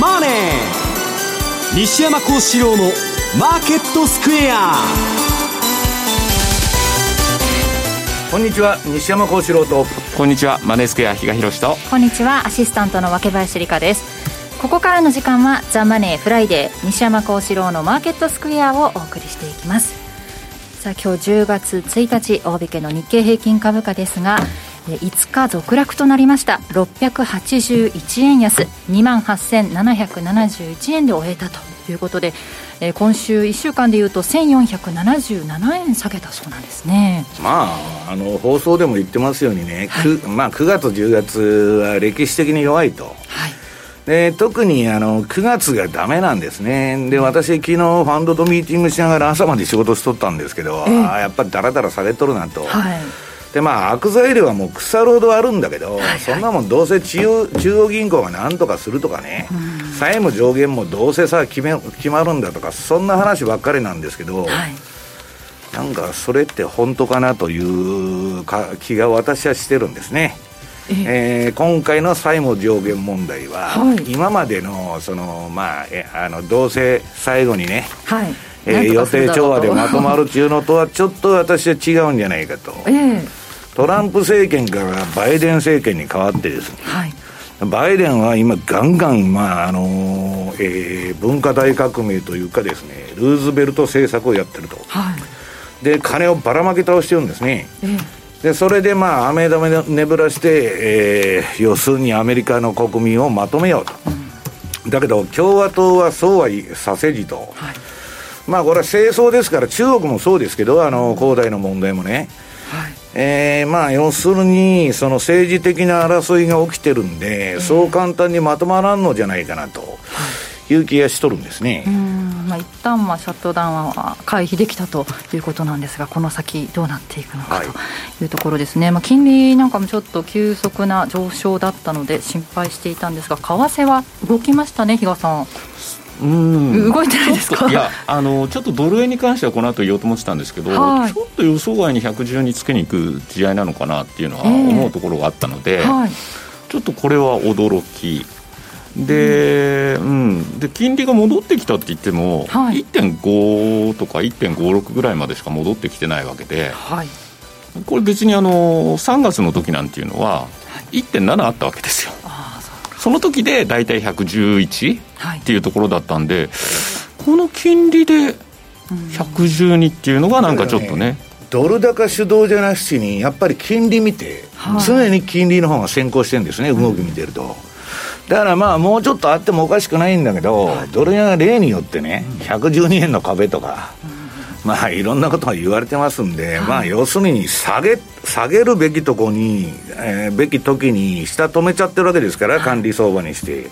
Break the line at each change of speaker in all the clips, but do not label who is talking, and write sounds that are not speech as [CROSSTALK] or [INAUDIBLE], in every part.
マネー」西山孝四郎の「マーケットスクエア」
こんにちは西山孝四郎と。
こんにちはマネースクエア比嘉宏と。
こんにちはアシスタントの若林理香です。ここからの時間はザ・マネーフライデー西山孝四郎のマーケットスクエアをお送りしていきます。さあ今日10月1日大引けの日経平均株価ですが5日続落となりました。681円安。2万8771円で終えたということで、えー、今週1週間でいうと1477円下げたそうなんですね。
まああの放送でも言ってますようにね、はい、まあ、9月10月は歴史的に弱いと。はい。で特にあの9月がだめなんですね、で私、昨日ファンドとミーティングしながら朝まで仕事しとったんですけど、えー、あやっぱりだらだら下げとるなと、はい、でまあ悪材料はもう腐るほどあるんだけど、はいはい、そんなもんどうせ中央中央銀行がなんとかするとかね、債務上限もどうせさ決め決まるんだとかそんな話ばっかりなんですけど、はい、なんかそれって本当かなというか気が私はしてるんですね。えー、今回の債務上限問題は、はい、今までのその、まあ、えあのどうせ最後にね、はいえー、予定調和でまとまるっていうのとはちょっと私は違うんじゃないかと、えー、トランプ政権からバイデン政権に変わってですね、はい、バイデンは今ガンガン、まああのえー、文化大革命というかですねルーズベルト政策をやってると、はい、で金をばらまき倒してるんですね、えー、でそれでまあ雨玉眠らして、えー、要するにアメリカの国民をまとめようと、うん、だけど共和党はそうはさせじと、はい、まあこれは政争ですから中国もそうですけどあの恒大の問題もね、はいえー、まあ要するに、その政治的な争いが起きてるんで、えー、そう簡単にまとまらんのじゃないかなと。いう気がしとるんですね。
まあ一旦はシャットダウンは回避できたということなんですが、この先どうなっていくのかというところですね。はい、まあ金利なんかもちょっと急速な上昇だったので心配していたんですが、為替は動きましたね、比嘉さん。うん。動いてないですか？
いやあのちょっとドル円に関してはこの後言おうと思ってたんですけど、はい、ちょっと予想外に110につけに行く試合なのかなっていうのは思うところがあったので、えーはい、ちょっとこれは驚き。で,、うん、で金利が戻ってきたって言っても、はい、1.5とか1.56ぐらいまでしか戻ってきてないわけで、はい、これ別にあの3月の時なんていうのは1.7あったわけですよ。その時で大体111っていうところだったんで、この金利で112っていうのがなんかちょっとね。
ドル高主導じゃなしに、やっぱり金利見て、常に金利の方が先行してるんですね、動き見てると。だからまあ、もうちょっとあってもおかしくないんだけど、ドル円が例によってね、112円の壁とか、[LAUGHS] まあ、いろんなことが言われてますんで、はい、まあ、要するに下げ、下げるべきとこに、えー、べき時に下止めちゃってるわけですから、管理相場にして。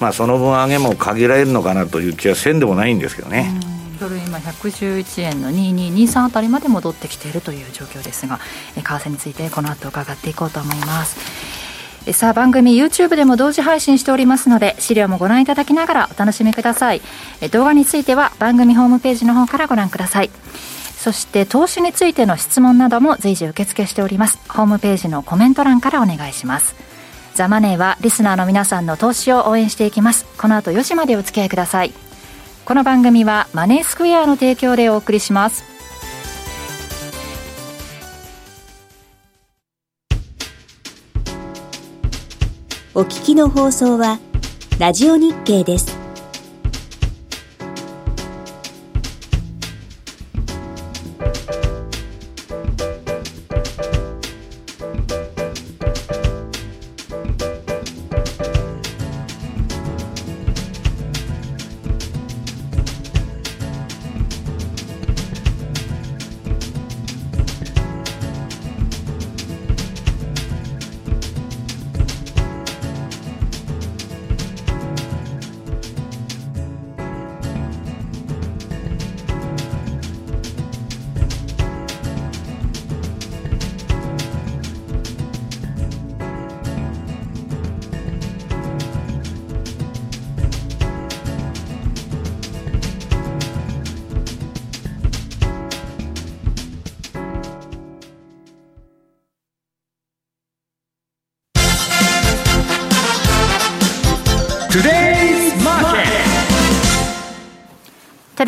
まあ、その分上げも限られるのかなという気はせんでもないんですけどね。
ドル今111円の2223あたりまで戻ってきているという状況ですが、為替についてこの後伺っていこうと思います。さあ番組 YouTube でも同時配信しておりますので資料もご覧いただきながらお楽しみください。動画については番組ホームページの方からご覧ください。そして投資についての質問なども随時受付しております。ホームページのコメント欄からお願いします。ザ・マネーはリスナーの皆さんの投資を応援していきます。この後4時までお付き合いください。この番組はマネースクエアの提供でお送りします。
お聞きの放送は、ラジオ日経です。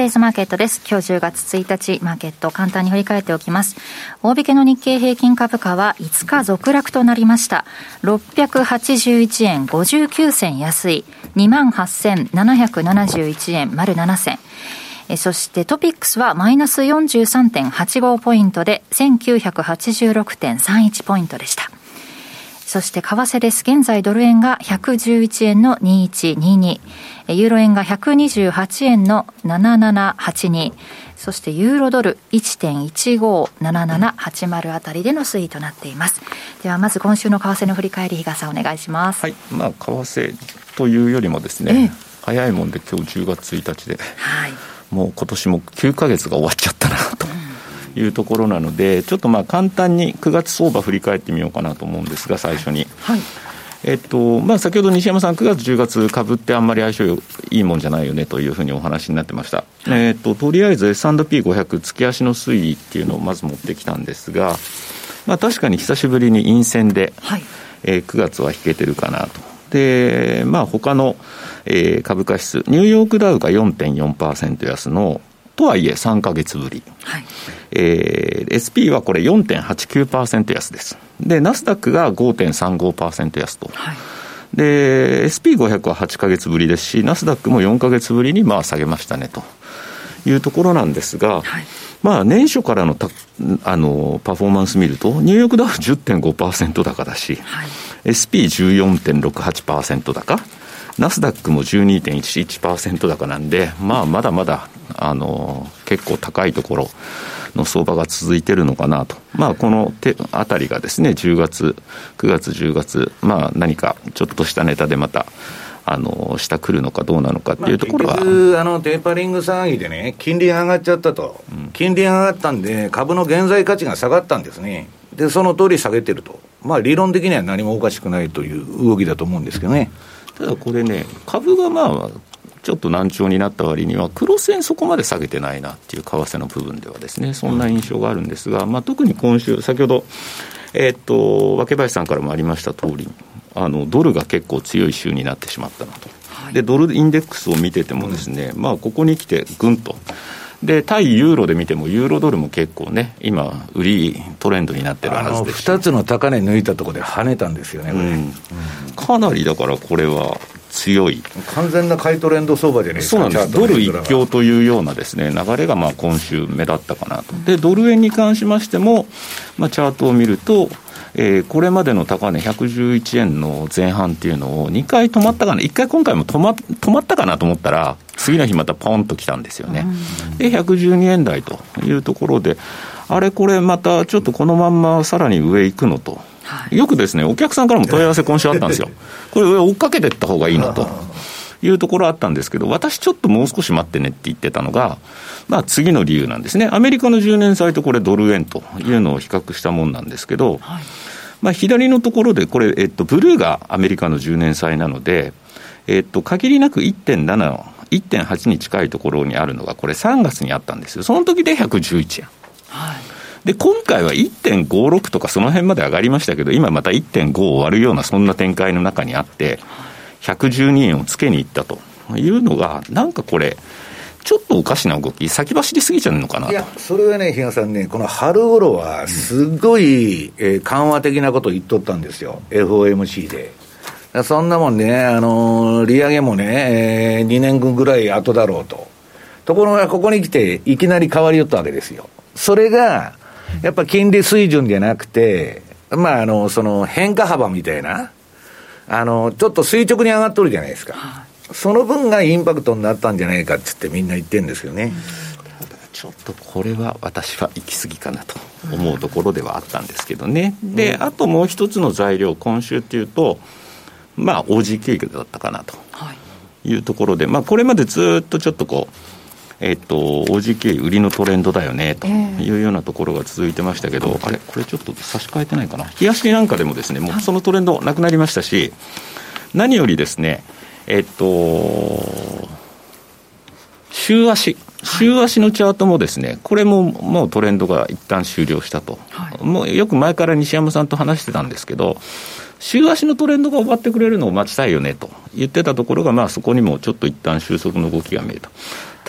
トレーズマーケットです。今日10月1日、マーケット簡単に振り返っておきます。大引けの日経平均株価は5日続落となりました。681円59銭安い、28,771円丸7銭。そしてトピックスはマイナス43.85ポイントで1986.31ポイントでした。そして為替です。現在ドル円が111円の2122。ユーロ円が128円の7782。そしてユーロドル1.157780あたりでの推移となっています。ではまず今週の為替の振り返り、比嘉さんお願いします。
はい。まあ、為替というよりもですね、ええ、早いもんで今日10月1日で、はい、もう今年も9か月が終わっちゃったなと。いうところなので、ちょっとまあ簡単に9月相場振り返ってみようかなと思うんですが、最初に。はい、えっとまあ、先ほど西山さん、9月、10月、株ってあんまり相性いいもんじゃないよねというふうにお話になってました、はい、えっと、とりあえず S&P500、月足の推移っていうのをまず持ってきたんですが、まあ、確かに久しぶりに陰線で、はい、えー、9月は引けてるかなと。で、まあ、他の、えー、株価指数、ニューヨークダウが4.4%安のとはいえ3か月ぶり、はい。えー、SP はこれ4.89%安です。で、ナスダックが5.35%安と。はい。で、SP500 は8か月ぶりですし、ナスダックも4か月ぶりにまあ下げましたねというところなんですが、はい、まあ年初からのたあのパフォーマンス見ると、ニューヨークダウ10.5%高だし、はい、SP14.68% 高、ナスダックも12.11%高なんで、まあまだまだあの結構高いところの相場が続いてるのかなと、まあ、この手あたりがですね10月、9月、10月、まあ、何かちょっとしたネタでまた。あの下来るのかどうなのかっていうところは、ま
あ、あのテーパリング騒ぎでね、金利が上がっちゃったと、うん、金利が上がったんで、株の現在価値が下がったんですね、でその通り下げてると、まあ、理論的には何もおかしくないという動きだと思うんですけどね。
ただこれね、株がまあちょっと難聴になった割には、黒線そこまで下げてないなっていう為替の部分ではですね、そんな印象があるんですが、まあ、特に今週、先ほど、えー、っと、若林さんからもありました通り、あのドルが結構強い週になってしまったなと。で、ドルインデックスを見ててもですね、まあ、ここに来てぐんと。で、対ユーロで見ても、ユーロドルも結構ね、今、売りトレンドになってるはずです。
2つの高値抜いたところで跳ねたんですよね、これ、うん、
かなりだからこれは強い。
完全な買いトレンド相場じゃないです
か。そうなんです。ドル一強というようなですね流れがまあ今週目立ったかなと。でドル円に関しましても、まあ、チャートを見るとえー、これまでの高値111円の前半っていうのを2回止まったかな、1回今回も止ま止まったかなと思ったら、次の日またポンと来たんですよね。で、112円台というところで、あれこれまたちょっとこのまんまさらに上行くのと、よくですね、お客さんからも問い合わせ今週あったんですよ。[LAUGHS] これ上追っかけていった方がいいのと。いうところあったんですけど、私ちょっともう少し待ってねって言ってたのが、まあ次の理由なんですね。アメリカの10年債とこれドル円というのを比較したもんなんですけど、はい、まあ左のところでこれ、えっと、ブルーがアメリカの10年債なので、えっと、限りなく1.7、1.8に近いところにあるのが、これ3月にあったんですよ。その時で111円。はいで、今回は1.56とかその辺まで上がりましたけど、今また1.5を割るようなそんな展開の中にあって、112円をつけにいったというのが、なんかこれ、ちょっとおかしな動き、先走りすぎちゃうのかな。いや、
それはね、比嘉さんね、この春頃は、すごい、うん、えー、緩和的なことを言っとったんですよ、FOMC で。そんなもんね、あのー、利上げもね、えー、2年ぐらい後だろうと。ところが、ここに来て、いきなり変わりよったわけですよ。それが、やっぱ金利水準じゃなくて、まあ、あの、その変化幅みたいな、あの、ちょっと垂直に上がっとるじゃないですか。その分がインパクトになったんじゃないかってってみんな言ってるんですよね。
ちょっとこれは私は行き過ぎかなと思うところではあったんですけどね。で、あともう一つの材料、今週っていうと、まあ、OG 経営だったかなというところで、まあ、これまでずっとちょっとこう、えっと、OGK 売りのトレンドだよねというようなところが続いてましたけど、あれ、これちょっと差し替えてないかな、冷やしなんかでもですね、もうそのトレンドなくなりましたし、何よりですね、えっと、週足、週足のチャートもですね、これももうトレンドが一旦終了したと、はい、もうよく前から西山さんと話してたんですけど、週足のトレンドが終わってくれるのを待ちたいよねと言ってたところが、まあ、そこにもちょっと一旦収束の動きが見えた。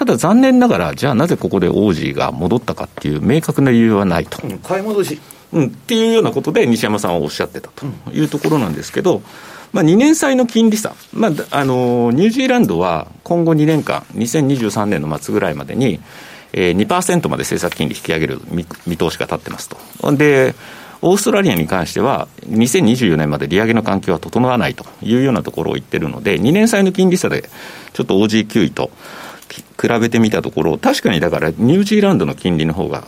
ただ残念ながら、じゃあなぜここでオージーが戻ったかっていう明確な理由はないと。
うん、買い戻し。
うん、っていうようなことで西山さんはおっしゃってたというところなんですけど、まあ、2年債の金利差、まあ、あのニュージーランドは今後2年間、2023年の末ぐらいまでに、えー、2%まで政策金利引き上げる見見通しが立ってますと。でオーストラリアに関しては、2024年まで利上げの環境は整わないというようなところを言ってるので、2年債の金利差でちょっと OG9 位と比べてみたところ、確かにだからニュージーランドの金利の方が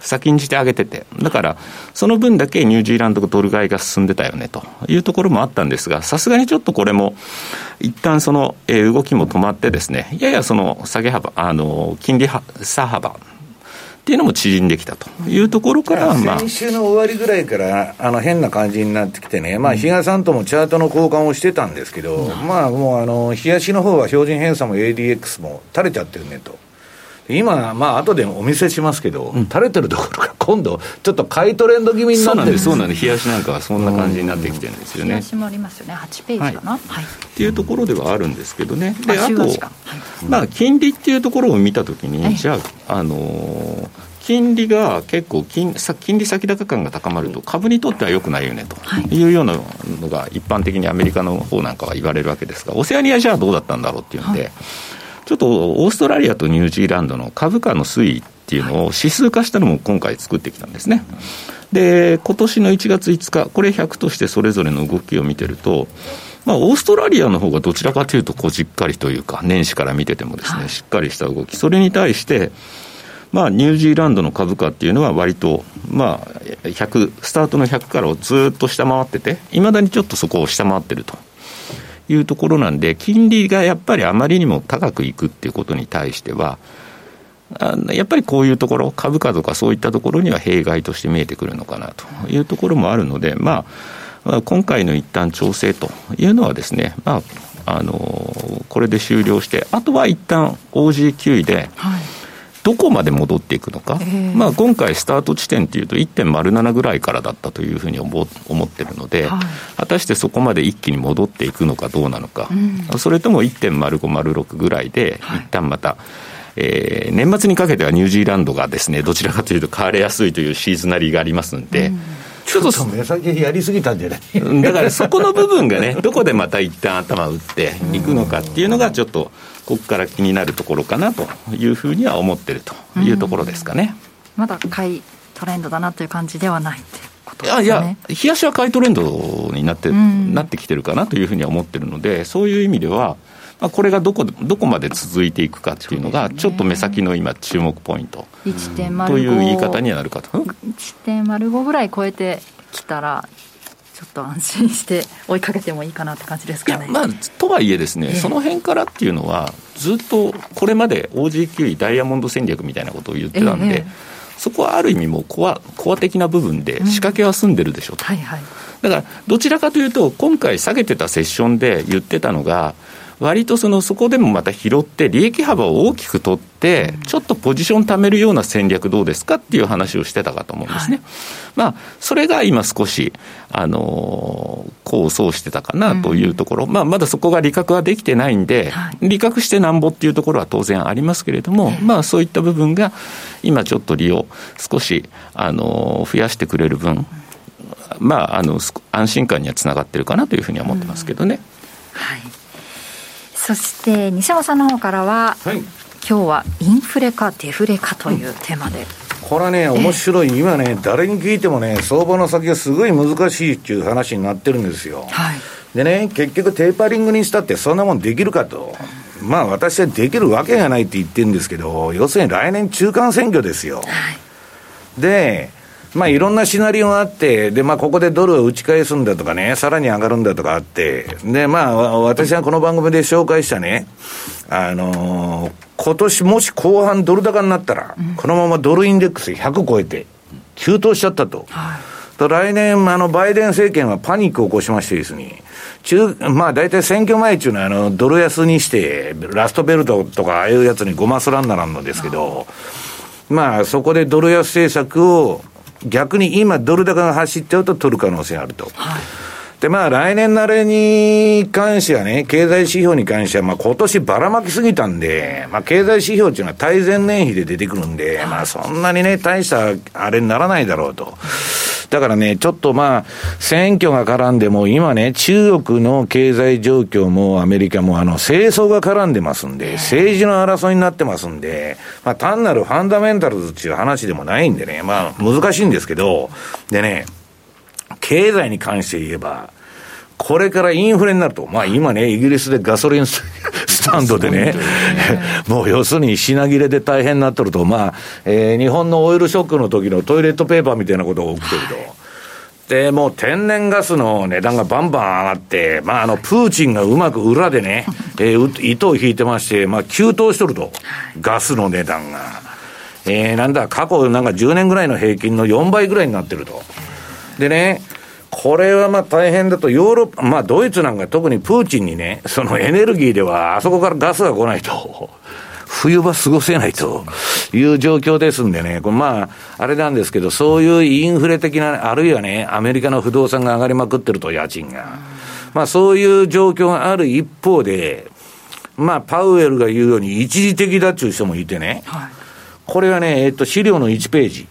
先んじて上げてて、だから、その分だけニュージーランドドル買いが進んでたよねというところもあったんですが、さすがにちょっとこれも、一旦その、動きも止まってですね、ややその下げ幅、あの、金利差幅っていうのも縮んできたというところから、
まあ、先週の終わりぐらいからあの変な感じになってきてね、まあ、比嘉さんともチャートの交換をしてたんですけど、うん、まあもうあの、冷やしの方は標準偏差も ADX も垂れちゃってるねと。今、まあ後でお見せしますけど、うん、垂れてるところが [LAUGHS] 今度、ちょっと買いトレンド気味になってる。
そうなんです、冷やしなんかはそんな感じになってきてるんですよね。冷や
しもありますよね、8ページかな。はい、
っていうところではあるんですけどね、であと、まあ、金利っていうところを見たときに、じゃあ、あのー金利が結構金、金利先高感が高まると、株にとってはよくないよねというようなのが、一般的にアメリカの方なんかは言われるわけですが、オセアニアじゃあどうだったんだろうっていうんで、はいちょっとオーストラリアとニュージーランドの株価の推移っていうのを指数化したのも今回作ってきたんですね。で、今年の1月5日、これ100としてそれぞれの動きを見てると、まあ、オーストラリアの方がどちらかというと、こうじっかりというか、年始から見ててもですね、しっかりした動き、それに対して、まあ、ニュージーランドの株価っていうのは、割と、まあ、100、スタートの100からをずっと下回ってて、いまだにちょっとそこを下回ってると。いうところなんで、金利がやっぱりあまりにも高くいくっていうことに対しては、あやっぱりこういうところ、株価とかそういったところには弊害として見えてくるのかなというところもあるので、まあ、今回の一旦調整というのはですね、まあ、あのこれで終了して、あとは一旦 OG9 位で、はい。どこまで戻っていくのか、まあ、今回、スタート地点っていうと、1.07ぐらいからだったというふうに思思ってるので、はい、果たしてそこまで一気に戻っていくのかどうなのか、うん、それとも1.05、06ぐらいで、一旦また、はいえー、年末にかけてはニュージーランドがですねどちらかというと買われやすいというシーズナリーがありますんで、うん。
ちょっと目先やりすぎたんじゃない？
だからそこの部分がね、どこでまた一旦頭打っていくのかっていうのが、ちょっとここから気になるところかなというふうには思ってるというところですかね。
まだ買いトレンドだなという感じではないってことです
ね。いや、冷やしは買いトレンドになって、なってきてるかなというふうには思ってるので、そういう意味では、まあ、これがどこどこまで続いていくかっていうのが、ちょっと目先の今、注目ポイントという言い方にはなるかと。
1.05ぐらい超えてきたら、ちょっと安心して追いかけてもいいかなって感じですかね。
まあ、とはいえですね、えー、その辺からっていうのは、ずっとこれまで OG9 位ダイヤモンド戦略みたいなことを言ってたんで、えー、そこはある意味もうコアコア的な部分で仕掛けは済んでるでしょうと。うんはいはい、だからどちらかというと今回下げてたセッションで言ってたのが割とそのそこでもまた拾って、利益幅を大きく取って、ちょっとポジション貯めるような戦略どうですかっていう話をしてたかと思うんですね。はい、まあ、それが今少し、あのー、構想してたかなというところ、うん、まあ、まだそこが利確はできてないんで、はい、利確してなんぼっていうところは当然ありますけれども、まあ、そういった部分が、今ちょっと利用、少し、あのー、増やしてくれる分、まあ、あの安心感にはつながってるかなというふうには思ってますけどね。
うん、はいそして西山さんの方からは、はい、今日はインフレかデフレかというテーマで。
これはね、面白い、今ね、誰に聞いてもね、相場の先がすごい難しいっていう話になってるんですよ。はい、でね、結局、テーパリングにしたって、そんなもんできるかと、まあ、私はできるわけがないって言ってるんですけど、要するに来年、中間選挙ですよ。はい、で、まあいろんなシナリオがあって、で、まあここでドルを打ち返すんだとかね、さらに上がるんだとかあって、で、まあ私はこの番組で紹介したね、あのー、今年もし後半ドル高になったら、このままドルインデックス100超えて、急騰しちゃったと。はいと来年、あの、バイデン政権はパニックを起こしましてですね、中、まあ大体選挙前っていうのは、あの、ドル安にして、ラストベルトとかああいうやつにごますらんならんのですけど、まあそこでドル安政策を逆に今ドル高が走っちゃうと取る可能性あると。はいで、まあ、来年慣れに関してはね、経済指標に関しては、まあ、今年ばらまきすぎたんで、まあ、経済指標っていうのは対前年比で出てくるんで、まあ、そんなにね、大したあれにならないだろうと。だからね、ちょっとまあ、選挙が絡んでも、今ね、中国の経済状況もアメリカも、あの、政争が絡んでますんで、政治の争いになってますんで、まあ、単なるファンダメンタルズっていう話でもないんでね、まあ、難しいんですけど、でね、経済に関して言えば、これからインフレになると。まあ今ね、イギリスでガソリンス [LAUGHS] タンドでね、もう要するに品切れで大変になってると、まあ、えー、日本のオイルショックの時のトイレットペーパーみたいなことが起きてると。で、もう天然ガスの値段がバンバン上がって、まあ、あの、プーチンがうまく裏でね、[LAUGHS] えー、糸を引いてまして、まあ、急騰しとると。ガスの値段が。えー、なんだ、過去なんか10年ぐらいの平均の4倍ぐらいになってると。でね、これはまあ大変だと、ヨーロッパ、まあドイツなんか特にプーチンにね、そのエネルギーではあそこからガスが来ないと。冬場過ごせないという状況ですんでね、これまあ、あれなんですけど、そういうインフレ的な、あるいはね、アメリカの不動産が上がりまくってると、家賃が。まあそういう状況がある一方で、まあパウエルが言うように一時的だっていう人もいてね、これはね、えっと、資料の1ページ。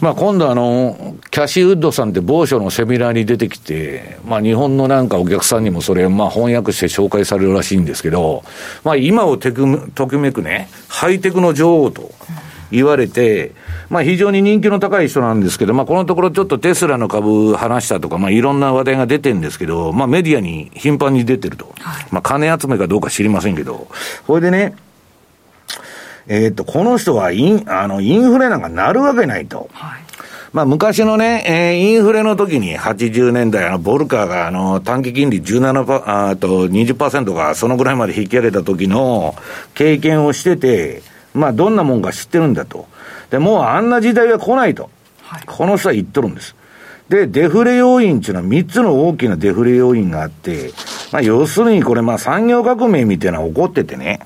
まあ、今度あの、キャシーウッドさんって某所のセミナーに出てきて、まあ、日本のなんかお客さんにもそれ、まあ、翻訳して紹介されるらしいんですけど、まあ、今をてくときめくね、ハイテクの女王と言われて、まあ、非常に人気の高い人なんですけど、まあ、このところちょっとテスラの株話したとか、まあ、いろんな話題が出てるんですけど、まあ、メディアに頻繁に出てると。まあ、金集めかどうか知りませんけど、それでね、えっ、と、この人はイン、あの、インフレなんかなるわけないと。はい。まあ、昔のね、えー、インフレの時に80年代、あの、ボルカーが、あの、短期金利17%、あと20%がそのぐらいまで引き上げた時の経験をしてて、まあ、どんなもんか知ってるんだと。で、もうあんな時代は来ないと。はい、この人は言っとるんです。で、デフレ要因っていうのは3つの大きなデフレ要因があって、まあ、要するにこれ、まあ、産業革命みたいなのが起こっててね、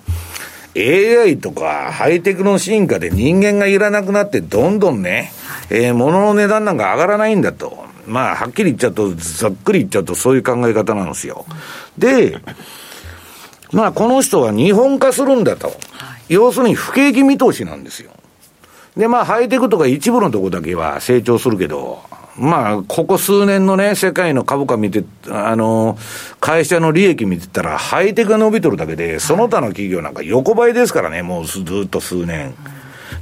AI とかハイテクの進化で人間がいらなくなってどんどんね、えー、物の値段なんか上がらないんだと。まあ、はっきり言っちゃうと、ざっくり言っちゃうとそういう考え方なんですよ。で、まあ、この人は日本化するんだと。要するに不景気見通しなんですよ。で、まあ、ハイテクとか一部のとこだけは成長するけど、まあ、ここ数年のね、世界の株価見て、あの、会社の利益見てたら、ハイテクが伸びとるだけで、その他の企業なんか横ばいですからね、もうずっと数年。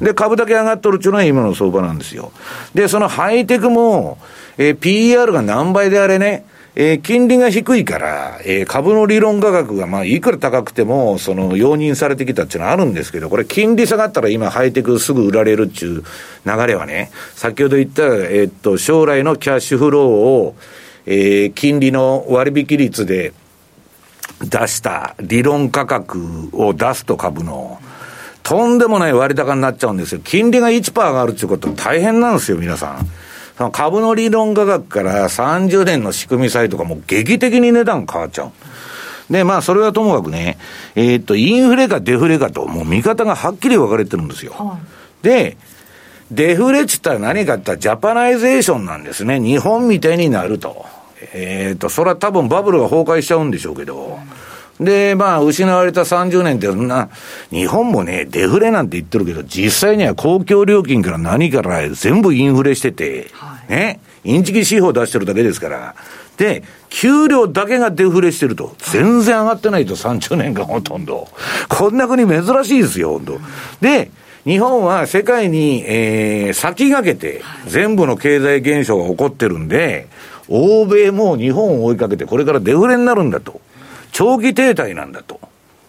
で、株だけ上がっとるっていうのは今の相場なんですよ。で、そのハイテクも、えー、PER が何倍であれね、えー、金利が低いから、えー、株の理論価格が、まあ、いくら高くても、その、容認されてきたっていうのはあるんですけど、これ、金利下がったら今、ハイテクすぐ売られるっていう流れはね、先ほど言った、えー、っと、将来のキャッシュフローを、えー、金利の割引率で出した理論価格を出すと株の、とんでもない割高になっちゃうんですよ。金利が1%上がるっていうこと大変なんですよ、皆さん。その株の理論価格から30年の仕組み債とかも劇的に値段変わっちゃう。で、まあ、それはともかくね、えー、っと、インフレかデフレかと、もう見方がはっきり分かれてるんですよ。はい、で、デフレっつったら何かって言ったら Japanization なんですね。日本みたいになると。えー、っと、それは多分バブルが崩壊しちゃうんでしょうけど。で、まあ、失われた30年って、な、日本もね、デフレなんて言ってるけど、実際には公共料金から何から全部インフレしてて、はい、ね、インチキ指標出してるだけですから。で、給料だけがデフレしてると。全然上がってないと、30年間ほとんど。こんな国珍しいですよ、本当で、日本は世界に、えー、先駆けて、全部の経済現象が起こってるんで、欧米も日本を追いかけて、これからデフレになるんだと。長期停滞なんだと。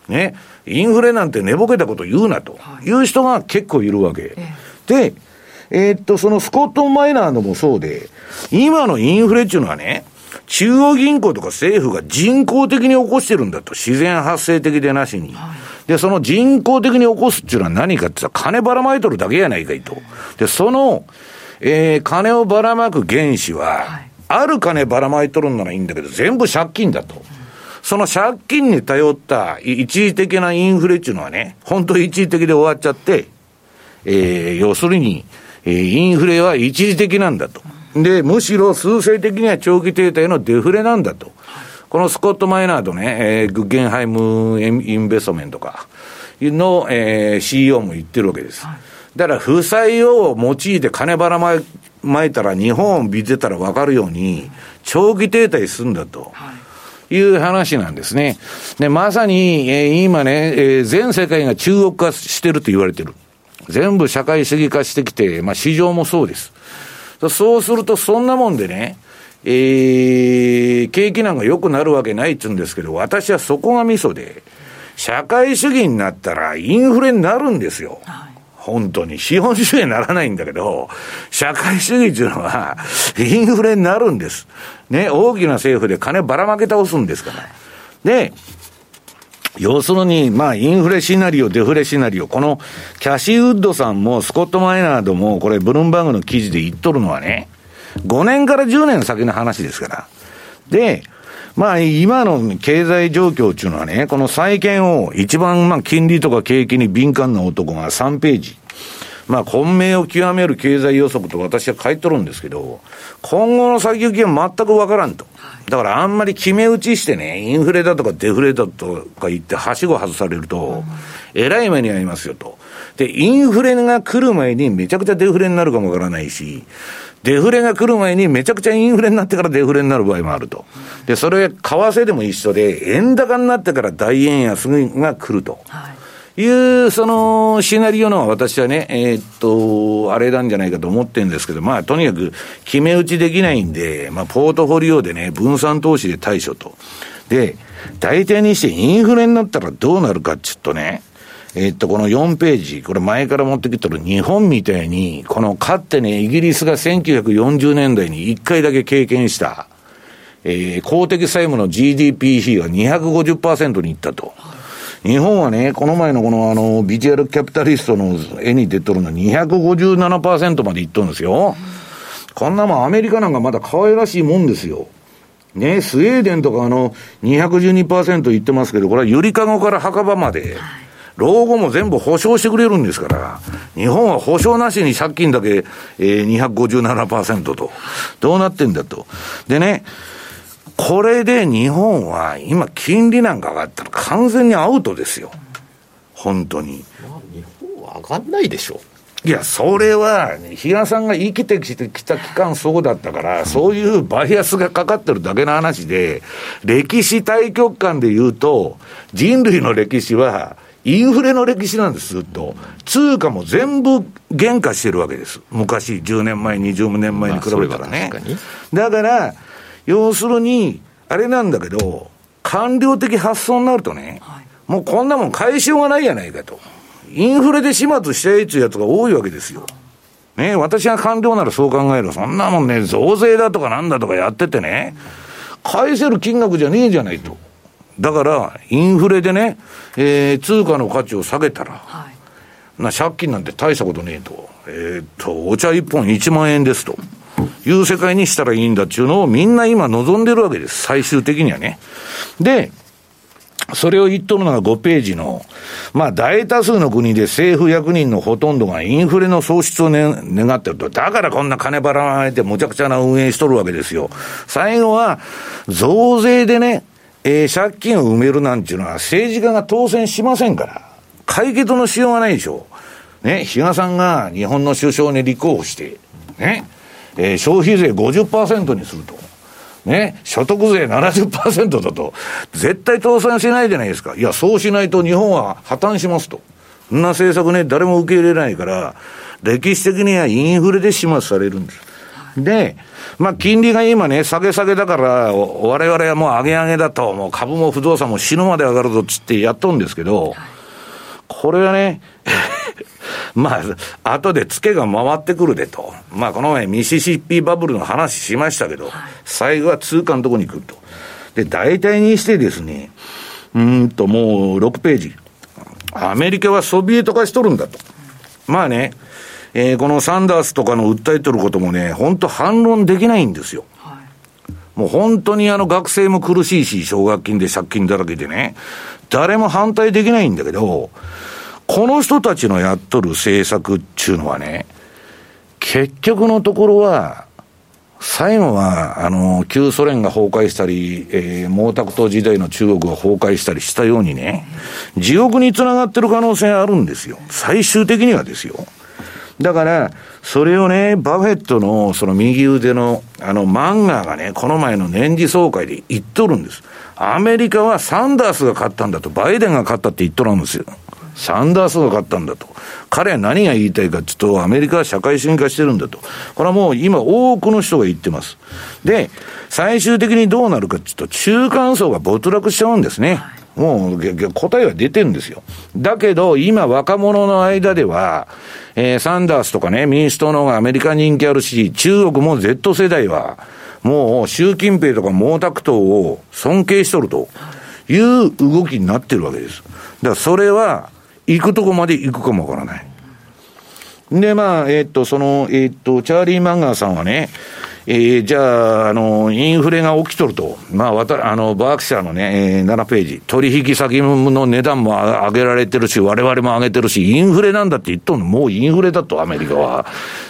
ね。インフレなんて寝ぼけたこと言うなという人が結構いるわけ。で、えー、っと、そのスコット・マイナーのもそうで、今のインフレっていうのはね、中央銀行とか政府が人工的に起こしてるんだと。自然発生的でなしに。はい、で、その人工的に起こすっていうのは何かって言ったら金ばらまいとるだけやないかいと。で、その、えー、金をばらまく原資は、はい、ある金ばらまいとるんならいいんだけど、全部借金だと。その借金に頼った一時的なインフレっていうのはね、本当一時的で終わっちゃって、えー、要するに、えー、インフレは一時的なんだと。で、むしろ数勢的には長期停滞のデフレなんだと。このスコット・マイナードね、えー、グッゲンハイム・インベストメントか、の、えー、CEO も言ってるわけです。だから、負債を用いて金ばらままいたら、日本を見てたら分かるように、長期停滞するんだと。いいう話なんですね。で、まさに、えー、今ね、えー、全世界が中国化してると言われてる。全部社会主義化してきて、まあ市場もそうです。そうすると、そんなもんでね、えー、景気なんか良くなるわけないっつうんですけど、私はそこがミソで、社会主義になったらインフレになるんですよ。はい、本当に。資本主義にならないんだけど、社会主義っていうのは、インフレになるんです。ね、大きな政府で金ばらまけ倒すんですから。で、要するに、まあ、インフレシナリオ、デフレシナリオ、このキャシーウッドさんもスコット・マイナードも、これ、ブルームバーグの記事で言っとるのはね、5年から10年先の話ですから。で、まあ、今の経済状況っていうのはね、この債券を一番、まあ、金利とか景気に敏感な男が3ページ。まあ、混迷を極める経済予測と私は書いとるんですけど、今後の先行きは全くわからんと。だからあんまり決め打ちしてね、インフレだとかデフレだとか言って、はしご外されると、えらい目に遭いますよと。で、インフレが来る前にめちゃくちゃデフレになるかもわからないし、デフレが来る前にめちゃくちゃインフレになってからデフレになる場合もあると。で、それ、為替でも一緒で、円高になってから大円安が来ると。い、う、その、シナリオの私はね、えー、っと、あれなんじゃないかと思ってるんですけど、まあ、とにかく、決め打ちできないんで、まあ、ポートフォリオでね、分散投資で対処と。で、大体にしてインフレになったらどうなるかっちゅうとね、えっと、この4ページ、これ前から持ってきてる日本みたいに、このかってね、イギリスが1940年代に1回だけ経験した、えー、公的債務の GDP 比が250%にいったと。日本はね、この前のこのあの、ビジュアルキャピタリストの絵に出とるのは257%までいっとるんですよ。こんなもんアメリカなんかまだ可愛らしいもんですよ。ね、スウェーデンとかあの、212%言ってますけど、これはゆりかごから墓場まで。はい老後も全部保証してくれるんですから、日本は保証なしに借金だけ、えー、257%と、どうなってんだと。でね、これで日本は今金利なんか上がったら完全にアウトですよ。本当に。
まあ、日本は上がんないでしょ。
いや、それは、比嘉さんが生きてきてきた期間そうだったから、そういうバイアスがかかってるだけの話で、歴史対極観で言うと、人類の歴史は、インフレの歴史なんです、ずっと。通貨も全部減価してるわけです。昔、10年前、20年前に比べたらね。だから、要するに、あれなんだけど、官僚的発想になるとね、はい、もうこんなもん返しようがないやないかと。インフレで始末したいっていうやつが多いわけですよ。ね、私が官僚ならそう考える。そんなもんね、増税だとかなんだとかやっててね、返せる金額じゃねえじゃないと。だから、インフレでね、えー、通貨の価値を下げたら、はい、な借金なんて大したことねえと。えー、っと、お茶一本1万円ですと。いう世界にしたらいいんだっていうのをみんな今望んでるわけです。最終的にはね。で、それを言っとるのが5ページの、まあ大多数の国で政府役人のほとんどがインフレの喪失を、ね、願ってると。だからこんな金ばらまいてむちゃくちゃな運営しとるわけですよ。最後は増税でね、えー、借金を埋めるなんていうのは政治家が当選しませんから、解決のしようがないでしょう。ね、比嘉さんが日本の首相に立候補して、ね、えー、消費税50%にすると。ね、所得税70%だと、絶対倒産しないじゃないですか。いや、そうしないと日本は破綻しますと。そんな政策ね、誰も受け入れないから、歴史的にはインフレで始末されるんです。で、まあ、金利が今ね、下げ下げだから、我々はもう上げ上げだと、もう株も不動産も死ぬまで上がるぞっつってやっとるんですけど、これはね、[LAUGHS] まあ、後でツケが回ってくるでと。まあ、この前ミシシッピバブルの話しましたけど、最後は通貨のところに来ると。で、大体にしてですね、うんと、もう6ページ。アメリカはソビエト化しとるんだと。まあね、えー、このサンダースとかの訴えてることもね、本当反論できないんですよ。もう本当にあの学生も苦しいし、奨学金で借金だらけでね、誰も反対できないんだけど、この人たちのやっとる政策っていうのはね、結局のところは、最後は、あの、旧ソ連が崩壊したり、えー、毛沢東時代の中国が崩壊したりしたようにね、地獄につながってる可能性あるんですよ。最終的にはですよ。だから、それをね、バフェットのその右腕のあのマンガーがね、この前の年次総会で言っとるんです。アメリカはサンダースが勝ったんだと、バイデンが勝ったって言っとるんですよ。サンダースが勝ったんだと。彼は何が言いたいかっていうと、アメリカは社会主義化してるんだと。これはもう今多くの人が言ってます。で、最終的にどうなるかっていうと、中間層が没落しちゃうんですね。もう答えは出てるんですよ。だけど、今若者の間では、えー、サンダースとかね、民主党の方がアメリカ人気あるし、中国も Z 世代は、もう習近平とか毛沢東を尊敬しとるという動きになってるわけです。だからそれは、行くとこまで行くかもわからない。で、まあ、えー、っと、その、えー、っと、チャーリー・マンガーさんはね、えー、じゃあ、あの、インフレが起きとると。まあ、わた、あの、バークシャーのね、えー、7ページ。取引先の値段も上げられてるし、我々も上げてるし、インフレなんだって言っとんの。もうインフレだと、アメリカは。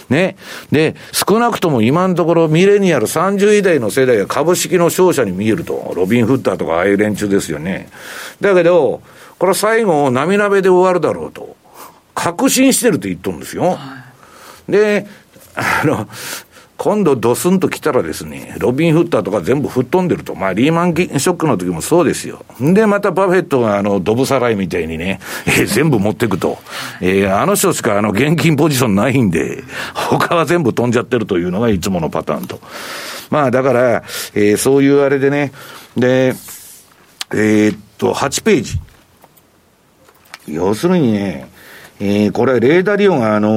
ね。で、少なくとも今のところ、ミレニアル30位台の世代が株式の勝者に見えると。ロビン・フッターとか、ああいう連中ですよね。だけど、これ最後、波鍋で終わるだろうと。確信してると言っとるんですよ。で、あの、今度ドスンと来たらですね、ロビン・フッターとか全部吹っ飛んでると。まあ、リーマンショックの時もそうですよ。で、またバフェットがあの、ドブさらいみたいにね、[LAUGHS] えー、全部持ってくと。えー、あの人しかあの、現金ポジションないんで、他は全部飛んじゃってるというのがいつものパターンと。まあ、だから、えー、そういうあれでね、で、えー、っと、8ページ。要するにね、えー、これ、レーダリオが、あの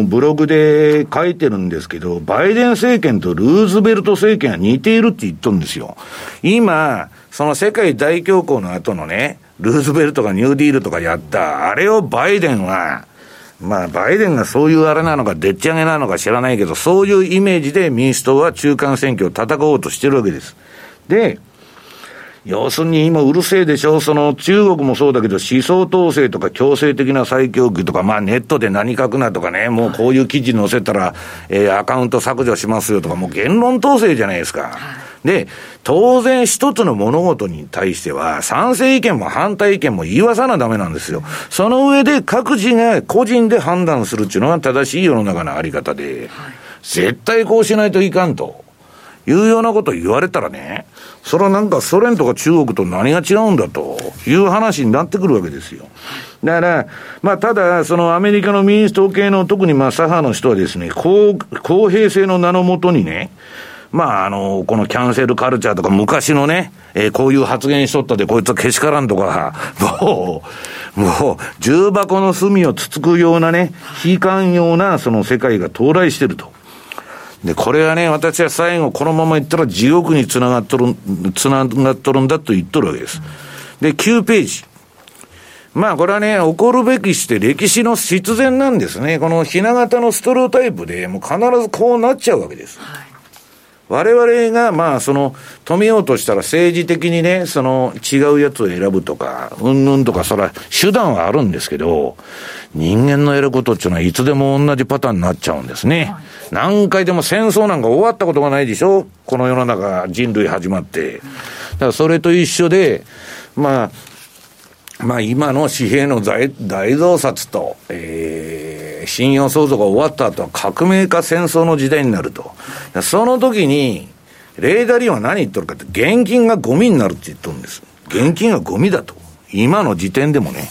ー、ブログで書いてるんですけど、バイデン政権とルーズベルト政権は似ているって言っとるんですよ。今、その世界大恐慌の後のね、ルーズベルトがニューディールとかやった、あれをバイデンは、まあ、バイデンがそういうあれなのか、でっち上げなのか知らないけど、そういうイメージで民主党は中間選挙を戦おうとしてるわけです。で、要するに今うるせえでしょ、その中国もそうだけど、思想統制とか強制的な再教育とか、まあネットで何書くなとかね、もうこういう記事載せたら、えー、アカウント削除しますよとか、もう言論統制じゃないですか。で、当然一つの物事に対しては、賛成意見も反対意見も言いわさなダメなんですよ。その上で各自が個人で判断するっていうのが正しい世の中のあり方で、絶対こうしないといかんと。いうようなこと言われたらね、それはなんかソ連とか中国と何が違うんだという話になってくるわけですよ。だから、まあ、ただ、そのアメリカの民主党系の特にまあ左派の人はですね、公公平性の名のもとにね、まあ、あの、このキャンセルカルチャーとか昔のね、えー、こういう発言しとったでこいつはけしからんとか、もう、もう、重箱の隅をつつくようなね、悲観ようなその世界が到来してると。で、これはね、私は最後このままいったら地獄につながっとる、つながっとるんだと言っとるわけです。で、9ページ。まあこれはね、起こるべきして歴史の必然なんですね。このひな形のストロータイプで、もう必ずこうなっちゃうわけです。はい我々が、まあ、その、止めようとしたら政治的にね、その、違うやつを選ぶとか、うんぬんとか、それは手段はあるんですけど、人間のやることっていうのはいつでも同じパターンになっちゃうんですね。何回でも戦争なんか終わったことがないでしょ？この世の中、人類始まって。だからそれと一緒で、まあ、まあ今の紙幣の大大増刷と、えー、信用創造が終わった後は革命か戦争の時代になると。その時に、レーダーリオンは何言っとるかって、現金がゴミになるって言っとるんです。現金がゴミだと。今の時点でもね。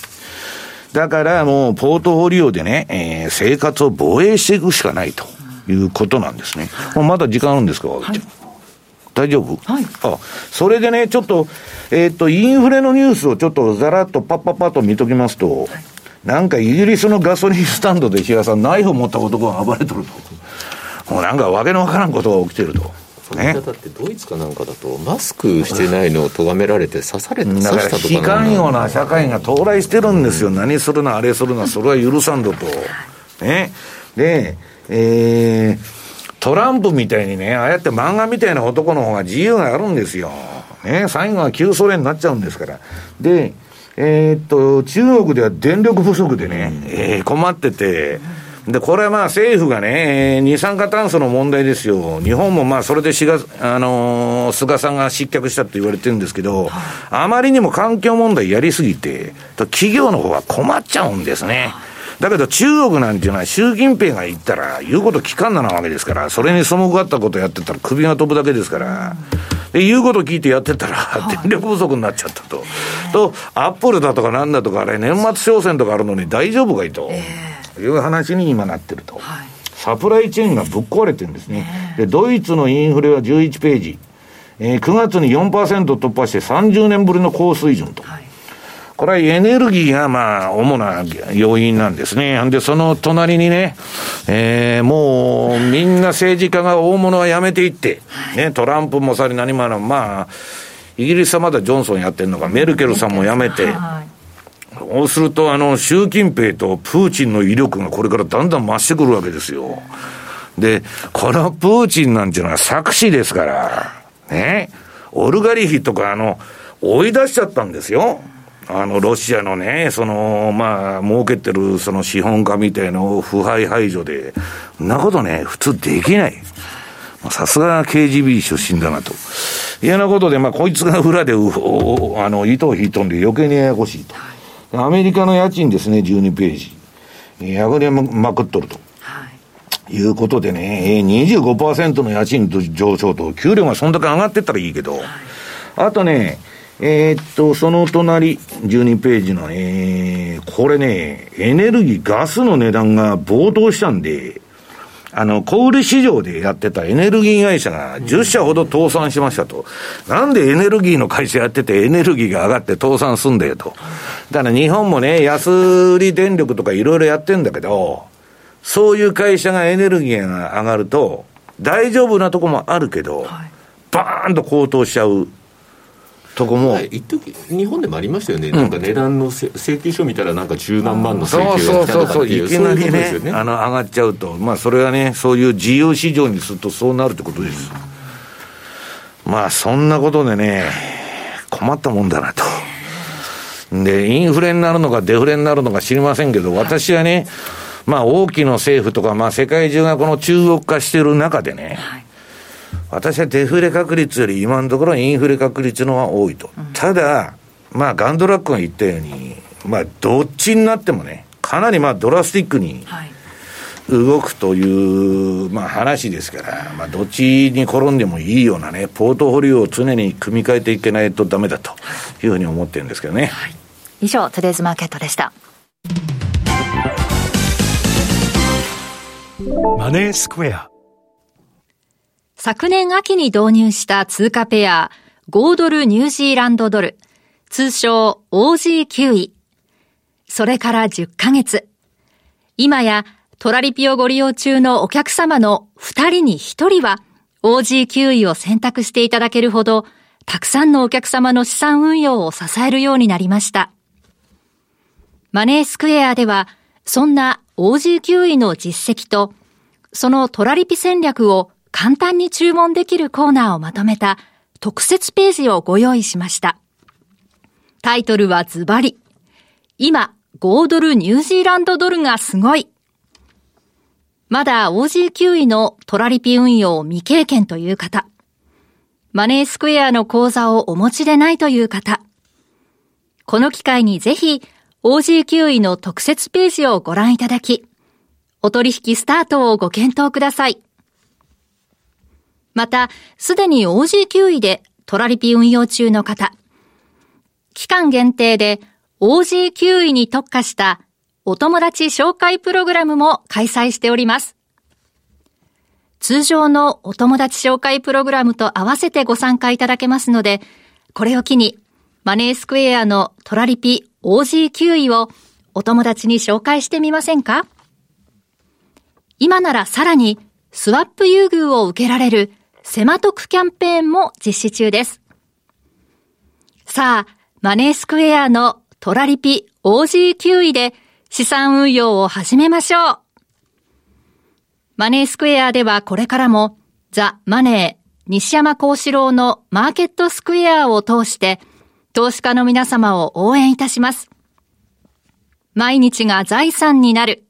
だからもうポートフォリオでね、えー、生活を防衛していくしかないということなんですね。もうまだ時間あるんですか、はい、大丈夫？はい。あ、それでね、ちょっと、えっ、ー、と、インフレのニュースをちょっとざらっとパッパッパッと見ときますと、はい、なんかイギリスのガソリンスタンドで石原さん、ナイフを持った男が暴れとると。もうなんかわけのわからんことが起きてると。
ね、だってドイツかなんかだとマスクしてないのを咎められて刺されて
だから非寛容な社会が到来してるんですよ、何するなあれするなそれは許さんぞと。ね。で、えー、トランプみたいにね、ああやって漫画みたいな男の方が自由があるんですよ。ね、最後は旧ソ連になっちゃうんですから。で、えー、っと、中国では電力不足でね、えー、困ってて、で、これはまあ政府がね、二酸化炭素の問題ですよ。日本もまあそれでしが、あのー、菅さんが失脚したって言われてるんですけど、あまりにも環境問題やりすぎて、企業の方は困っちゃうんですね。だけど中国なんていうのは習近平が言ったら言うこと聞かんななわけですから、それに背がったことやってたら首が飛ぶだけですから、で、言うこと聞いてやってたら、電力不足になっちゃったと。と、アップルだとかなんだとか、あれ、年末商戦とかあるのに大丈夫かいと。いう話に今なってると。サプライチェーンがぶっ壊れてるんですね。で、ドイツのインフレは11ページ。えー、9月に4%突破して30年ぶりの高水準と。はいこれはエネルギーがまあ、主な要因なんですね。で、その隣にね、えー、もう、みんな政治家が大物はやめていって、ね、トランプもさり何もあの、まあ、イギリスはまだジョンソンやってるのか、メルケルさんもやめて、そうすると、あの、習近平とプーチンの威力がこれからだんだん増してくるわけですよ。で、このプーチンなんていうのは作詞ですから、ね、オルガリヒとか、あの、追い出しちゃったんですよ。あの、ロシアのね、その、まあ、儲けてるその資本家みたいな腐敗排除で、そんなことね、普通できない。さすが KGB 出身だなと。いうようなことで、まあ、こいつが裏で、あの、糸を引いとんで余計にややこしいと。アメリカの家賃ですね、12ページ。上がりまくっとると。い、うことでね、25%の家賃上昇と、給料がそんだけ上がってったらいいけど、あとね、えー、っと、その隣、12ページの、えー、これね、エネルギー、ガスの値段が暴騰したんで、あの、小売市場でやってたエネルギー会社が10社ほど倒産しましたと。なんでエネルギーの会社やっててエネルギーが上がって倒産すんだよと。だから日本もね、安売り電力とかいろいろやってんだけど、そういう会社がエネルギーが上がると、大丈夫なとこもあるけど、バーンと高騰しちゃう。とこも、
はい、一時日本でもありましたよね、うん、なんか値段の請求書見たら、なんか十何万の請求が来たとかっていう、
そうそうそう、いきなりね、ね。あの上がっちゃうと、まあ、それはね、そういう自由市場にするとそうなるってことです。まあ、そんなことでね、困ったもんだなと。で、インフレになるのかデフレになるのか知りませんけど、私はね、まあ、大きな政府とか、まあ、世界中がこの中国化している中でね、はい私はデフレ確率より今のところインフレ確率の方が多いと。うん、ただ、まあ、ガンドラックが言ったように、まあ、どっちになってもね、かなりまあ、ドラスティックに、動くという、まあ、話ですから、まあ、どっちに転んでもいいようなね、ポートフォリオを常に組み替えていけないとダメだというふうに思ってるんですけどね。はい、
以上、トゥデイズマーケットでした。
マネースクエア
昨年秋に導入した通貨ペア、5ドルニュージーランドドル、通称 OG9 位。それから10ヶ月。今やトラリピをご利用中のお客様の2人に1人は OG9 位を選択していただけるほど、たくさんのお客様の資産運用を支えるようになりました。マネースクエアでは、そんな OG9 位の実績と、そのトラリピ戦略を簡単に注文できるコーナーをまとめた特設ページをご用意しました。タイトルはズバリ。今、5ドルニュージーランドドルがすごい。まだ OG9 位のトラリピ運用未経験という方。マネースクエアの口座をお持ちでないという方。この機会にぜひ OG9 位の特設ページをご覧いただき、お取引スタートをご検討ください。また、すでに OG9 位でトラリピ運用中の方、期間限定で OG9 位に特化したお友達紹介プログラムも開催しております。通常のお友達紹介プログラムと合わせてご参加いただけますので、これを機にマネースクエアのトラリピ OG9 位をお友達に紹介してみませんか？今ならさらにスワップ優遇を受けられるセマトクキャンペーンも実施中です。さあ、マネースクエアのトラリピ OG9 位で資産運用を始めましょう。マネースクエアではこれからもザ・マネー西山幸四郎のマーケットスクエアを通して投資家の皆様を応援いたします。毎日が財産になる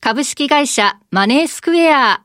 株式会社マネースクエア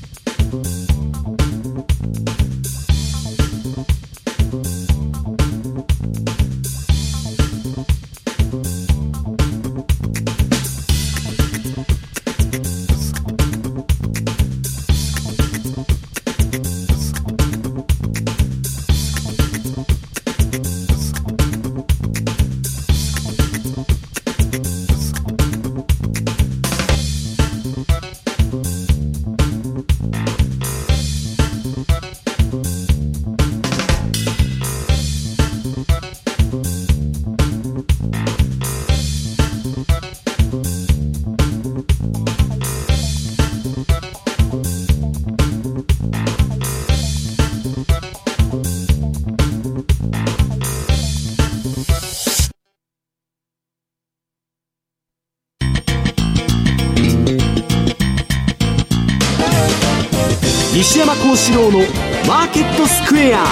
西山幸四郎のマーケットスクエア。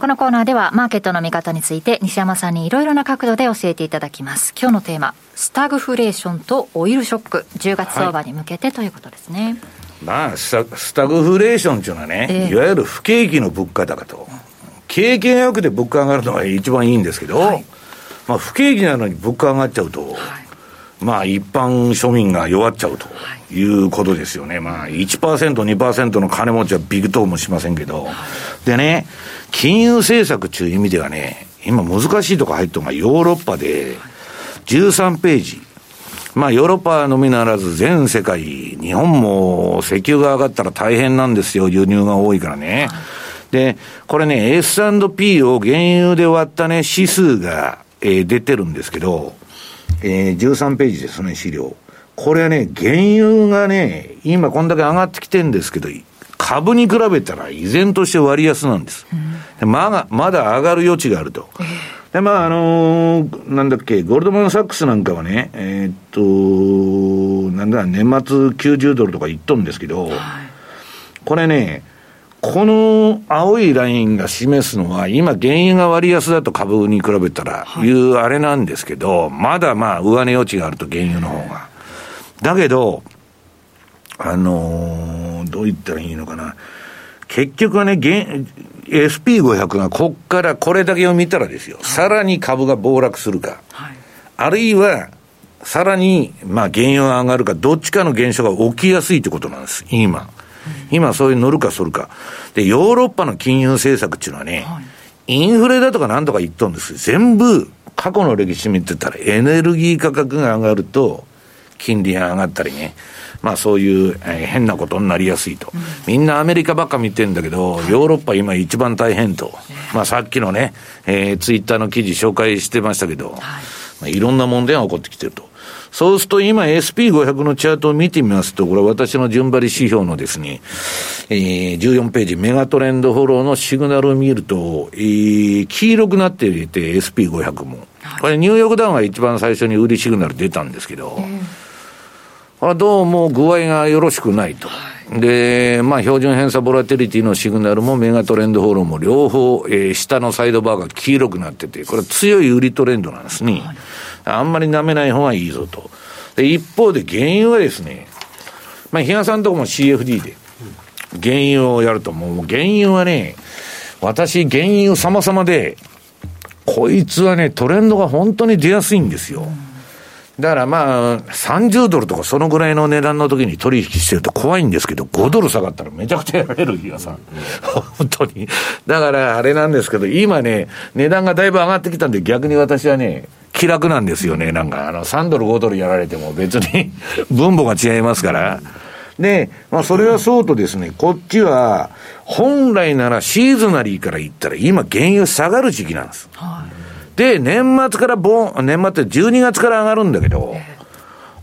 このコーナーではマーケットの見方について西山さんにいろいろな角度で教えていただきます。今日のテーマスタグフレーションとオイルショック。10月相場に向けてということですね、はい、
まあスタグフレーションっていうのはね、えー、いわゆる不景気の物価高と。景気が良くて物価上がるのが一番いいんですけど、はい、まあ不景気なのに物価上がっちゃうと、はいまあ、一般庶民が弱っちゃうということですよね。まあ、1%、2%の金持ちはビッグトーもしませんけど。でね、金融政策という意味ではね、今難しいとこ入ったのがヨーロッパで、13ページ。まあ、ヨーロッパのみならず全世界、日本も石油が上がったら大変なんですよ。輸入が多いからね。で、これね、S&P を原油で割ったね、指数が、えー、出てるんですけど、えー、13ページですね、資料。これはね、原油がね、今こんだけ上がってきてるんですけど、株に比べたら依然として割安なんです。うん、まだ、まだ上がる余地があると。で、まあ、あのー、なんだっけ、ゴールドマン・サックスなんかはね、えー、っと、なんだ、年末90ドルとか言っとるんですけど、はい、これね、この青いラインが示すのは、今、原油が割安だと株に比べたら、いうあれなんですけど、まだまあ、上値余地があると、原油の方が。だけど、あのー、どう言ったらいいのかな。結局はね、SP500 がこっからこれだけを見たらですよ、さらに株が暴落するか、はい、あるいは、さらに、まあ、原油が上がるか、どっちかの現象が起きやすいってことなんです、今。今そういう乗るかそるか。で、ヨーロッパの金融政策っていうのはね、はい、インフレだとかなんとか言っとんです全部、過去の歴史見てたらエネルギー価格が上がると、金利が上がったりね。まあそういう、えー、変なことになりやすいと、うん、みんなアメリカばっか見てんだけど、ヨーロッパ今一番大変と。まあさっきのね、えー、ツイッターの記事紹介してましたけど、はいまあ、いろんな問題が起こってきてると。そうすると今 SP500 のチャートを見てみますと、これ私の順張り指標のですね、えー、14ページメガトレンドフォローのシグナルを見ると、えー、黄色くなっていて SP500 も。これニューヨークダウンが一番最初に売りシグナル出たんですけど、これどうも具合がよろしくないと。で、まあ、標準偏差ボラテリティのシグナルもメガトレンドフォローも両方、えー、下のサイドバーが黄色くなってて、これ強い売りトレンドなんですね。はいあんまり舐めない方がいいぞと。で、一方で原油はですね、まあ、比嘉さんのとこも CFD で、原油をやると、もう原油はね、私、原油様々で、こいつはね、トレンドが本当に出やすいんですよ。だからまあ、30ドルとかそのぐらいの値段の時に取引してると怖いんですけど、5ドル下がったらめちゃくちゃやられる、比嘉さん。本当に。だからあれなんですけど、今ね、値段がだいぶ上がってきたんで、逆に私はね、気楽なんですよね。なんか、あの、3ドル、5ドルやられても別に [LAUGHS] 分母が違いますから。で、まあ、それはそうとですね、こっちは、本来ならシーズナリーから言ったら、今、原油下がる時期なんです。はい、で、年末からボン、年末って12月から上がるんだけど、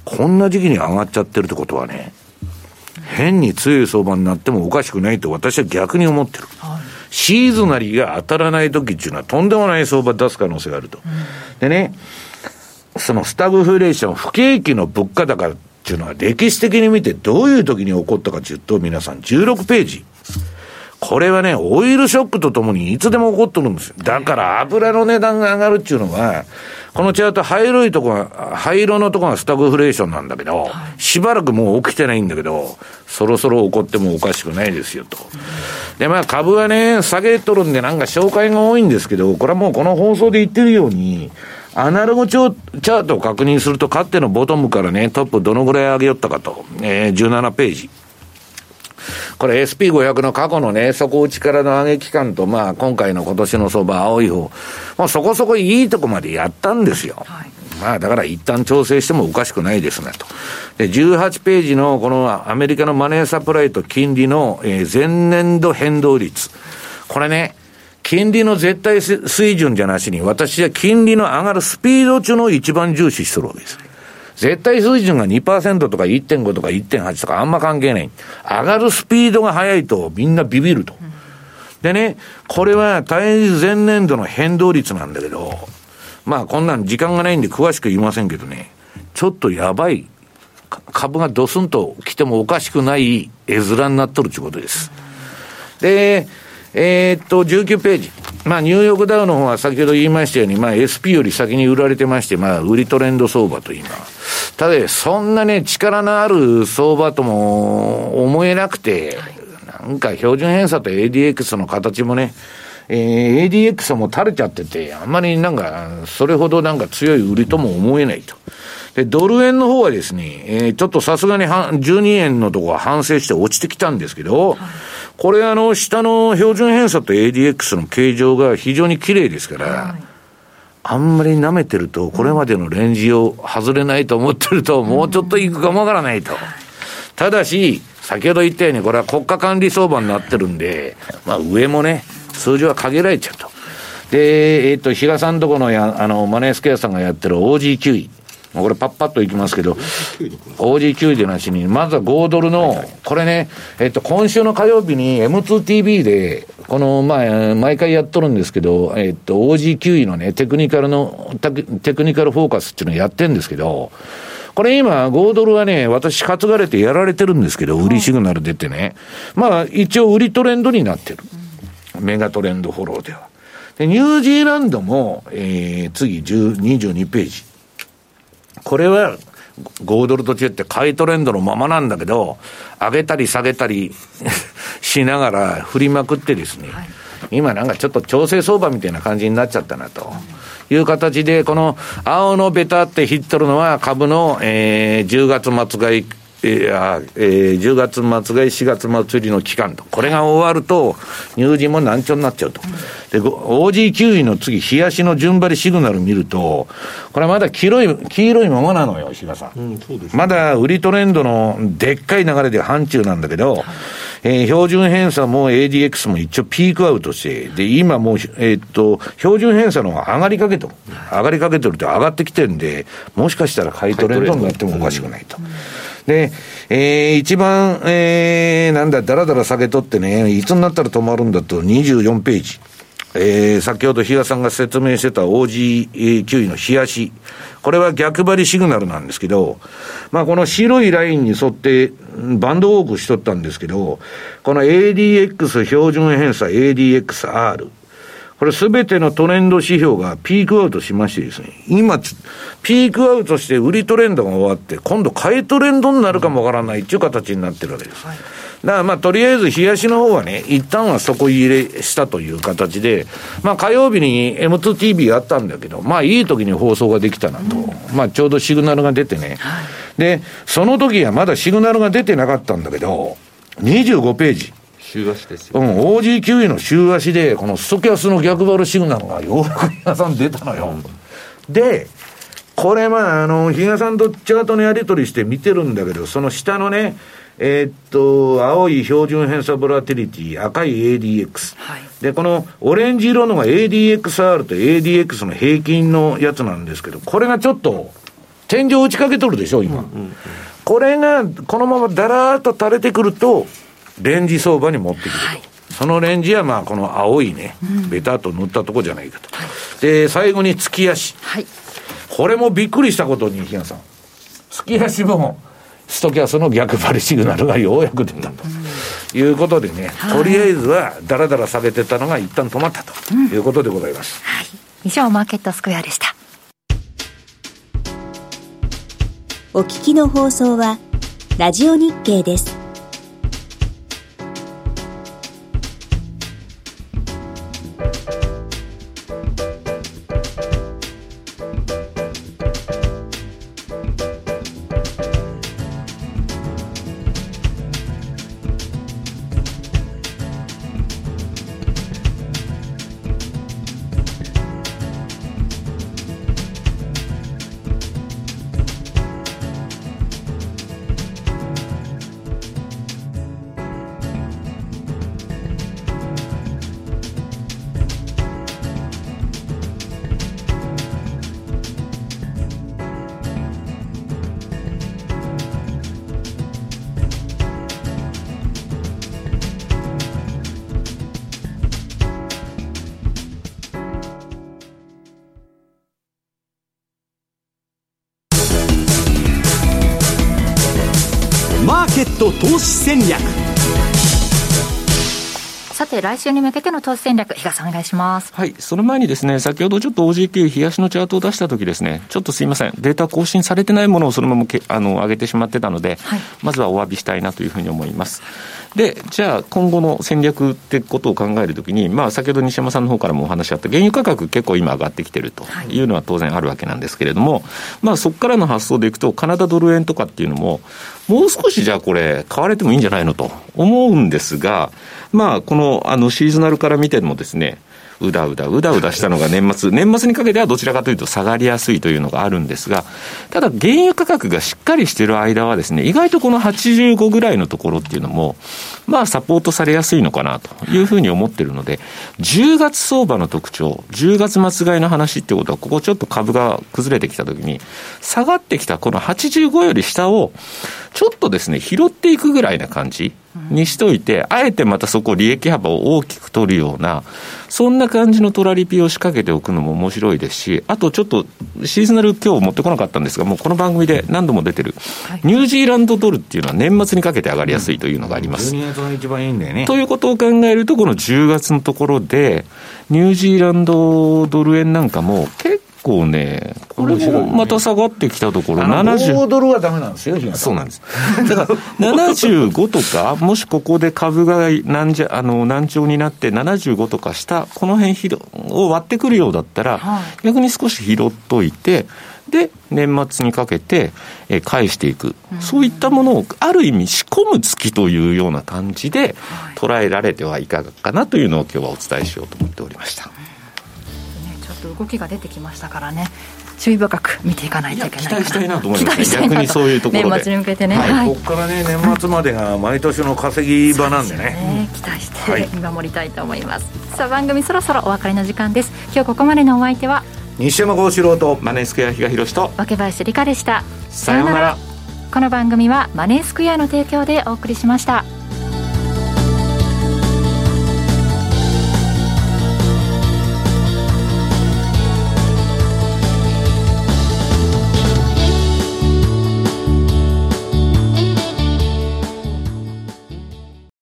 こんな時期に上がっちゃってるってことはね、変に強い相場になってもおかしくないと私は逆に思ってる。はい、シーズナリーが当たらない時っていうのはとんでもない相場出す可能性があると。うん、でね、そのスタグフレーション、不景気の物価高っていうのは歴史的に見てどういう時に起こったかというと、皆さん16ページ。これはね、オイルショックとともにいつでも起こってるんですよ。だから油の値段が上がるっていうのは、このチャート灰色いとこが、灰色のとこがスタグフレーションなんだけど、しばらくもう起きてないんだけど、そろそろ起こってもおかしくないですよと。で、まあ株はね、下げとるんでなんか紹介が多いんですけど、これはもうこの放送で言ってるように、アナログチャートを確認すると、かってのボトムからね、トップどのぐらい上げよったかと、えー、17ページ。これ SP500 の過去のね、底打ちからの上げ期間と、まあ今回の今年の相場、青い方、まあそこそこいいとこまでやったんですよ。はい、まあだから一旦調整してもおかしくないですねと。で、18ページのこのアメリカのマネーサプライと金利の、えー、前年度変動率。これね、金利の絶対水準じゃなしに、私は金利の上がるスピード中の一番重視してるわけです。絶対水準が2%とか1.5とか1.8とかあんま関係ない。上がるスピードが速いとみんなビビると。でね、これは対前年度の変動率なんだけど、まあこんなん時間がないんで詳しく言いませんけどね、ちょっとやばい、株がドスンと来てもおかしくない絵面になっとるということです。で、えー、っと、19ページ。まあ、ニューヨークダウの方は先ほど言いましたように、まあ、SP より先に売られてまして、まあ、売りトレンド相場と今。ただ、そんなね、力のある相場とも思えなくて、なんか標準偏差と ADX の形もね、えー、ADX も垂れちゃってて、あんまりなんか、それほどなんか強い売りとも思えないと。で、ドル円の方はですね、えー、ちょっとさすがに12円のとこは反省して落ちてきたんですけど、これあの、下の標準偏差と ADX の形状が非常に綺麗ですから、はい、あんまり舐めてると、これまでのレンジを外れないと思ってると、もうちょっといくかもわからないと。ただし、先ほど言ったように、これは国家管理相場になってるんで、まあ上もね、数字は限られちゃうと。で、えっ、ー、と、比嘉さんとこのや、あの、マネースケアさんがやってる OG9 これパッパッといきますけど、OG9 でなしに、まずは5ドルの、これね、えっと、今週の火曜日に M2TV で、この、まあ、毎回やっとるんですけど、えっと、OG9 のね、テクニカルの、テクニカルフォーカスっていうのをやってるんですけど、これ今、5ドルはね、私担がれてやられてるんですけど、売りシグナル出てね。まあ、一応売りトレンドになってる。メガトレンドフォローでは。で、ニュージーランドも、えー、次10、22ページ。これは5ドルと違って買いトレンドのままなんだけど、上げたり下げたり [LAUGHS] しながら振りまくってですね、はい、今なんかちょっと調整相場みたいな感じになっちゃったなと。いう形で、この青のベタって引っとるのは株の、えー、10月末買いえーえー、10月末が4月末売りの期間と、これが終わると、入陣も難聴になっちゃうと。で、OG9 位の次、冷やしの順張りシグナル見ると、これまだ黄色い、黄色いままなのよ、石田さん。うん、そうです、ね、まだ売りトレンドのでっかい流れで範疇なんだけど、はい、えー、標準偏差も ADX も一応ピークアウトして、で、今もう、えー、っと、標準偏差の方が上がりかけとる。上がりかけてるって上がってきてるんで、もしかしたら買いトレンドになってもおかしくないと。うんで、えー、一番、えー、なんだ、だらだら下げとってね、いつになったら止まるんだと、24ページ。えー、先ほど比嘉さんが説明してた OG9 位の冷やし。これは逆張りシグナルなんですけど、まあこの白いラインに沿ってバンドウォークしとったんですけど、この ADX 標準偏差 ADXR。これすべてのトレンド指標がピークアウトしましてですね、今、ピークアウトして売りトレンドが終わって、今度買いトレンドになるかもわからないっていう形になってるわけです。はい、だからまあ、とりあえず、冷やしの方はね、一旦は底入れしたという形で、まあ、火曜日に M2TV あったんだけど、まあ、いい時に放送ができたなと。うん、まあ、ちょうどシグナルが出てね。はい、で、その時はまだシグナルが出てなかったんだけど、25ページ。
週足ですよ、
うん、OG9 位の週足で、このストキャスの逆張るシグナルがようやく皆さん出たのよ。うん、で、これまあ、あの、比嘉さんとチャートのやり取りして見てるんだけど、その下のね、えー、っと、青い標準偏差ボラティリティ、赤い ADX。はい、で、このオレンジ色のが ADXR と ADX の平均のやつなんですけど、これがちょっと、天井打ちかけとるでしょ、今。うんうんうん、これが、このままだらーっと垂れてくると、レンジ相場に持ってくると。はいそのレンジはまあこの青いね、ベタっと塗ったとこじゃないかと。はい、で、最後に月足。はい、これもびっくりしたことに、日嘉さん。月足も、ストキャスの逆張りシグナルがようやく出たと。いうことでね、はい、とりあえずはだらだら下げてたのが一旦止まったということでございます。
はい。以上、マーケットスクエアでした。
お聞きの放送は、ラジオ日経です。
ト投資戦略。
さて来週に向けての投資戦略東さんお願いします。
はいその前にですね先ほどちょっと OGQ 冷やしのチャートを出した時ですねちょっとすいません。データ更新されてないものをそのままけあの上げてしまってたので、はい、まずはお詫びしたいなというふうに思いますで、じゃあ今後の戦略ってことを考えるときに、まあ先ほど西山さんの方からもお話あった原油価格結構今上がってきてるとい。うのは当然あるわけなんですけれども、はい、まあそこからの発想でいくとカナダドル円とかっていうのも、もう少しじゃあこれ買われてもいいんじゃないのと思うんですが、まあこのあのシーズナルから見てもですね、うだうだ、うだうだしたのが年末、年末にかけてはどちらかというと下がりやすいというのがあるんですが、ただ原油価格がしっかりしている間はですね、意外とこの85ぐらいのところっていうのも、まあサポートされやすいのかなというふうに思ってるので、10月相場の特徴、10月末買いの話ってことは、ここちょっと株が崩れてきたときに、下がってきたこの85より下を、ちょっとですね、拾っていくぐらいな感じにしといて、あえてまたそこ利益幅を大きく取るような、そんな感じのトラリピを仕掛けておくのも面白いですし、あとちょっとシーズナル今日持ってこなかったんですが、もうこの番組で何度も出てる、ニュージーランドドルっていうのは年末にかけて上がりやすいというのがあります。
12月が一番いいんだよね。
ということを考えると、この10月のところで、ニュージーランドドル円なんかも結構ね、これもまた下がってきたところ、
70。ドルはダメなんですよ、
そうなんです。だから、75とか、[LAUGHS] もしここで株が難じゃあの難聴になって、75とか下、この辺を割ってくるようだったら、はい、逆に少し拾っといて、で、年末にかけて、え返していく、そういったものをある意味仕込む月というような感じで捉えられてはいかがかなというのを今日はお伝えしようと思っておりました。
と動きが出てきましたからね。注意深く見ていかないといけない期
待したいなと思います、ね、逆にそういうところ
で。年末に向けてね、
はい、ここからね年末までが毎年の稼ぎ場なんでね。ね、
期待して見守りたいと思います、はい、さあ番組そろそろお別れの時間です。今日ここまでのお相手は？
西山幸四郎と
マネースクエア比嘉宏と。
若林理香でした。
さようなら。
この番組はマネースクエアの提供でお送りしました